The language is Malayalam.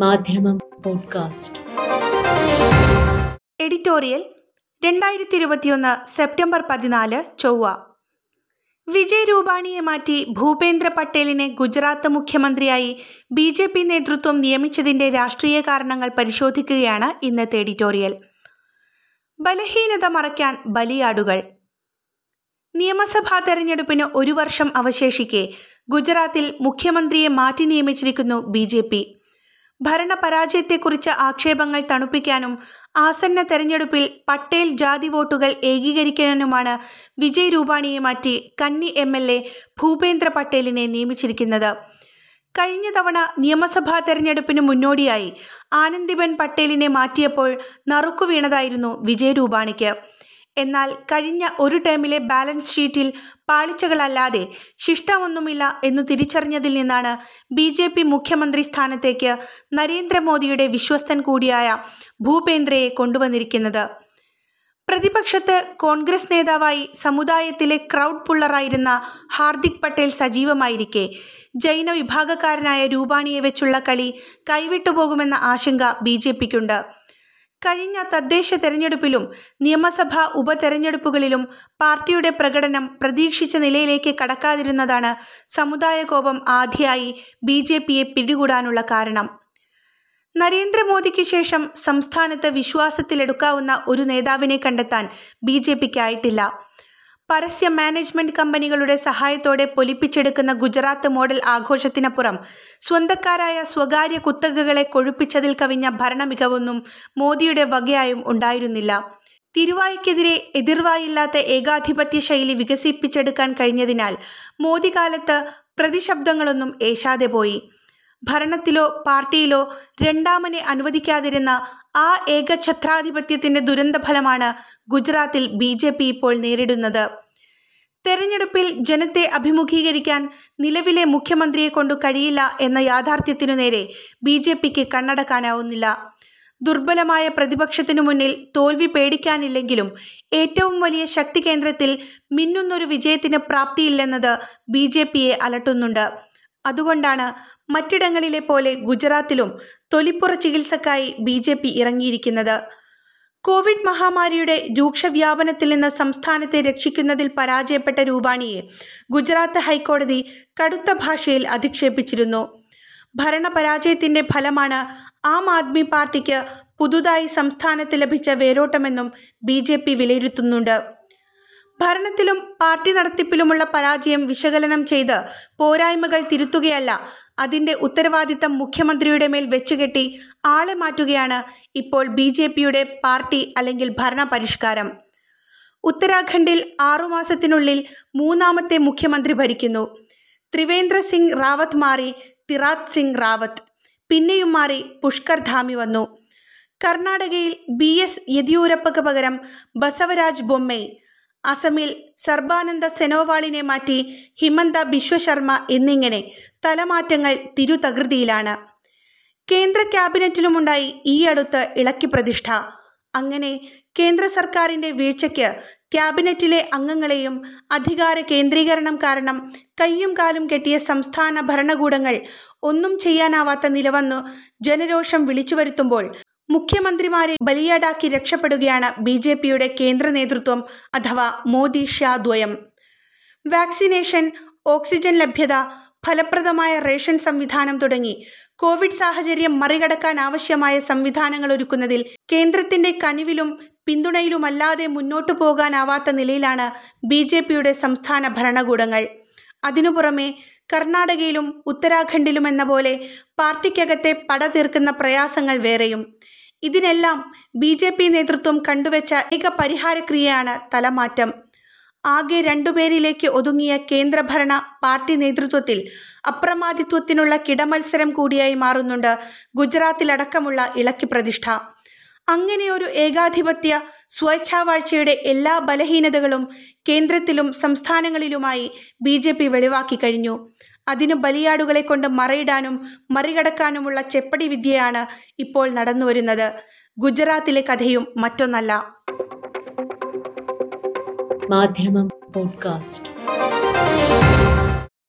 മാധ്യമം പോഡ്കാസ്റ്റ്. എഡിറ്റോറിയൽ രണ്ടായിരത്തി ഇരുപത്തിയൊന്ന് സെപ്റ്റംബർ പതിനാല് ചൊവ്വ. വിജയ് രൂപാണിയെ മാറ്റി ഭൂപേന്ദ്ര പട്ടേലിനെ ഗുജറാത്ത് മുഖ്യമന്ത്രിയായി ബി ജെ പി നേതൃത്വം നിയമിച്ചതിന്റെ രാഷ്ട്രീയ കാരണങ്ങൾ പരിശോധിക്കുകയാണ് ഇന്നത്തെ എഡിറ്റോറിയൽ. ബലഹീനത മറയ്ക്കാൻ ബലിയാടുകൾ. നിയമസഭാ തെരഞ്ഞെടുപ്പിന് ഒരു വർഷം അവശേഷിക്കെ ഗുജറാത്തിൽ മുഖ്യമന്ത്രിയെ മാറ്റി നിയമിച്ചിരിക്കുന്നു ബി ജെ പി. ഭരണപരാജയത്തെക്കുറിച്ച് ആക്ഷേപങ്ങൾ തണുപ്പിക്കാനും ആസന്ന തെരഞ്ഞെടുപ്പിൽ പട്ടേൽ ജാതി വോട്ടുകൾ ഏകീകരിക്കാനുമാണ് വിജയ് രൂപാണിയെ മാറ്റി കന്നി എം എൽ എ ഭൂപേന്ദ്ര പട്ടേലിനെ നിയമിച്ചിരിക്കുന്നത്. കഴിഞ്ഞ തവണ നിയമസഭാ തെരഞ്ഞെടുപ്പിന് മുന്നോടിയായി ആനന്ദിബെൻ പട്ടേലിനെ മാറ്റിയപ്പോൾ നറുക്കു വീണതായിരുന്നു വിജയ് രൂപാണിക്ക്. എന്നാൽ കഴിഞ്ഞ ഒരു ടേമിലെ ബാലൻസ് ഷീറ്റിൽ പാളിച്ചകളല്ലാതെ ശിഷ്ടമൊന്നുമില്ല എന്ന് തിരിച്ചറിഞ്ഞതിൽ നിന്നാണ് ബി ജെ പി മുഖ്യമന്ത്രി സ്ഥാനത്തേക്ക് നരേന്ദ്രമോദിയുടെ വിശ്വസ്തൻ കൂടിയായ ഭൂപേന്ദ്രയെ കൊണ്ടുവന്നിരിക്കുന്നത്. പ്രതിപക്ഷത്ത് കോൺഗ്രസ് നേതാവായി സമുദായത്തിലെ ക്രൗഡ് പുള്ളറായിരുന്ന ഹാർദിക് പട്ടേൽ സജീവമായിരിക്കെ. ജൈന വിഭാഗക്കാരനായ രൂപാണിയെ വെച്ചുള്ള കളി കൈവിട്ടുപോകുമെന്ന ആശങ്ക ബി ജെ പിക്കുണ്ട്. കഴിഞ്ഞ തദ്ദേശ തെരഞ്ഞെടുപ്പിലും നിയമസഭാ ഉപതെരഞ്ഞെടുപ്പുകളിലും പാർട്ടിയുടെ പ്രകടനം പ്രതീക്ഷിച്ച നിലയിലേക്ക് കടക്കാതിരുന്നതാണ് സമുദായ കോപം ആദ്യമായി ബി ജെ പിയെ പിടികൂടാനുള്ള കാരണം. നരേന്ദ്രമോദിക്ക് ശേഷം സംസ്ഥാനത്ത് വിശ്വാസത്തിലെടുക്കാവുന്ന ഒരു നേതാവിനെ കണ്ടെത്താൻ ബി ജെ പിക്കായിട്ടില്ല. പരസ്യ മാനേജ്മെന്റ് കമ്പനികളുടെ സഹായത്തോടെ പൊലിപ്പിച്ചെടുക്കുന്ന ഗുജറാത്ത് മോഡൽ ആഘോഷത്തിനപ്പുറം സ്വന്തക്കാരായ സ്വകാര്യ കുത്തകകളെ കൊഴുപ്പിച്ചതിൽ കവിഞ്ഞ ഭരണമികവൊന്നും മോദിയുടെ വകയായും ഉണ്ടായിരുന്നില്ല. തിരുവായ്ക്കെതിരെ എതിർവായില്ലാത്ത ഏകാധിപത്യ ശൈലി വികസിപ്പിച്ചെടുക്കാൻ കഴിഞ്ഞതിനാൽ മോദി കാലത്ത് പ്രതിശബ്ദങ്ങളൊന്നും ഏശാതെ പോയി. ഭരണത്തിലോ പാർട്ടിയിലോ രണ്ടാമനെ അനുവദിക്കാതിരുന്ന ആ ഏകഛത്രാധിപത്യത്തിന്റെ ദുരന്തഫലമാണ് ഗുജറാത്തിൽ ബി ഇപ്പോൾ നേരിടുന്നത്. തെരഞ്ഞെടുപ്പിൽ ജനത്തെ അഭിമുഖീകരിക്കാൻ നിലവിലെ മുഖ്യമന്ത്രിയെ കൊണ്ടു കഴിയില്ല എന്ന യാഥാർത്ഥ്യത്തിനു നേരെ ബി ജെ പിക്ക് കണ്ണടക്കാനാവുന്നില്ല. ദുർബലമായ പ്രതിപക്ഷത്തിനു മുന്നിൽ തോൽവി പേടിക്കാനില്ലെങ്കിലും ഏറ്റവും വലിയ ശക്തി കേന്ദ്രത്തിൽ മിന്നുന്നൊരു വിജയത്തിന് പ്രാപ്തിയില്ലെന്നത് ബി ജെ പിയെ അലട്ടുന്നുണ്ട്. അതുകൊണ്ടാണ് മറ്റിടങ്ങളിലെ പോലെ ഗുജറാത്തിലും തൊലിപ്പുറ ചികിത്സക്കായി ബി ഇറങ്ങിയിരിക്കുന്നത്. കോവിഡ് മഹാമാരിയുടെ രൂക്ഷവ്യാപനത്തിൽ നിന്ന് സംസ്ഥാനത്തെ രക്ഷിക്കുന്നതിൽ പരാജയപ്പെട്ട രൂപാണിയെ ഗുജറാത്ത് ഹൈക്കോടതി കടുത്ത ഭാഷയിൽ അധിക്ഷേപിച്ചിരുന്നു. ഭരണപരാജയത്തിന്റെ ഫലമാണ് ആം ആദ്മി പാർട്ടിക്ക് പുതുതായി സംസ്ഥാനത്ത് ലഭിച്ച വേരോട്ടമെന്നും ബി ജെ പി വിലയിരുത്തുന്നുണ്ട്. ഭരണത്തിലും പാർട്ടി നടത്തിപ്പിലുമുള്ള പരാജയം വിശകലനം ചെയ്ത് പോരായ്മകൾ തിരുത്തുകയല്ല അതിന്റെ ഉത്തരവാദിത്തം മുഖ്യമന്ത്രിയുടെ മേൽ വെച്ചുകെട്ടി ആളെ മാറ്റുകയാണ് ഇപ്പോൾ ബി ജെ പിയുടെ പാർട്ടി അല്ലെങ്കിൽ ഭരണ പരിഷ്കാരം ഉത്തരാഖണ്ഡിൽ ആറുമാസത്തിനുള്ളിൽ മൂന്നാമത്തെ മുഖ്യമന്ത്രി ഭരിക്കുന്നു. ത്രിവേന്ദ്ര സിംഗ് റാവത്ത് മാറി തിറാത് സിംഗ് റാവത്ത്. പിന്നെയും മാറി പുഷ്കർ ധാമി വന്നു. കർണാടകയിൽ ബി എസ് യെദ്യൂരപ്പക്ക് പകരം ബസവരാജ് ബൊമ്മൈ അസമിൽ സർബാനന്ദ സെനോവാളിനെ മാറ്റി ഹിമന്ത ബിശ്വശർമ്മ എന്നിങ്ങനെ തലമാറ്റങ്ങൾ തിരുതകൃതിയിലാണ്. കേന്ദ്ര ക്യാബിനറ്റിലുമുണ്ടായി ഈ അടുത്ത് ഇളക്കി പ്രതിഷ്ഠ. അങ്ങനെ കേന്ദ്ര സർക്കാരിന്റെ വീഴ്ചയ്ക്ക് ക്യാബിനറ്റിലെ അംഗങ്ങളെയും അധികാര കേന്ദ്രീകരണം കാരണം കയ്യും കാലും കെട്ടിയ സംസ്ഥാന ഭരണകൂടങ്ങൾ ഒന്നും ചെയ്യാനാവാത്ത നിലവന്നു ജനരോഷം വിളിച്ചു വരുത്തുമ്പോൾ മുഖ്യമന്ത്രിമാരെ ബലിയാടാക്കി രക്ഷപ്പെടുകയാണ് ബി ജെ പിയുടെ കേന്ദ്ര നേതൃത്വം അഥവാ മോദി ഷാ ദ്വയം. വാക്സിനേഷൻ ഓക്സിജൻ ലഭ്യത ഫലപ്രദമായ റേഷൻ സംവിധാനം തുടങ്ങി കോവിഡ് സാഹചര്യം മറികടക്കാൻ ആവശ്യമായ സംവിധാനങ്ങൾ ഒരുക്കുന്നതിൽ കേന്ദ്രത്തിന്റെ കനിവിലും പിന്തുണയിലുമല്ലാതെ മുന്നോട്ടു പോകാനാവാത്ത നിലയിലാണ് ബി ജെ പിയുടെ സംസ്ഥാന ഭരണകൂടങ്ങൾ. അതിനു പുറമെ കർണാടകയിലും ഉത്തരാഖണ്ഡിലും എന്ന പോലെ പാർട്ടിക്കകത്തെ പട തീർക്കുന്ന പ്രയാസങ്ങൾ വേറെയും. ഇതിനെല്ലാം ബി ജെ പി നേതൃത്വം കണ്ടുവച്ച ഏക പരിഹാരക്രിയയാണ് തലമാറ്റം. ആകെ രണ്ടുപേരിലേക്ക് ഒതുങ്ങിയ കേന്ദ്രഭരണ പാർട്ടി നേതൃത്വത്തിൽ അപ്രമാദിത്വത്തിനുള്ള കിടമത്സരം കൂടിയായി മാറുന്നുണ്ട് ഗുജറാത്തിലടക്കമുള്ള ഇളക്കി പ്രതിഷ്ഠ. അങ്ങനെയൊരു ഏകാധിപത്യ സ്വേച്ഛാവാഴ്ചയുടെ എല്ലാ ബലഹീനതകളും കേന്ദ്രത്തിലും സംസ്ഥാനങ്ങളിലുമായി ബി ജെ പി വെളിവാക്കി കഴിഞ്ഞു. അതിനു ബലിയാടുകളെ കൊണ്ട് മറയിടാനും മറികടക്കാനുമുള്ള ചെപ്പടി വിദ്യയാണ് ഇപ്പോൾ നടന്നുവരുന്നത്. ഗുജറാത്തിലെ കഥയും മറ്റൊന്നല്ല. മാധ്യമം പോഡ്കാസ്റ്റ്.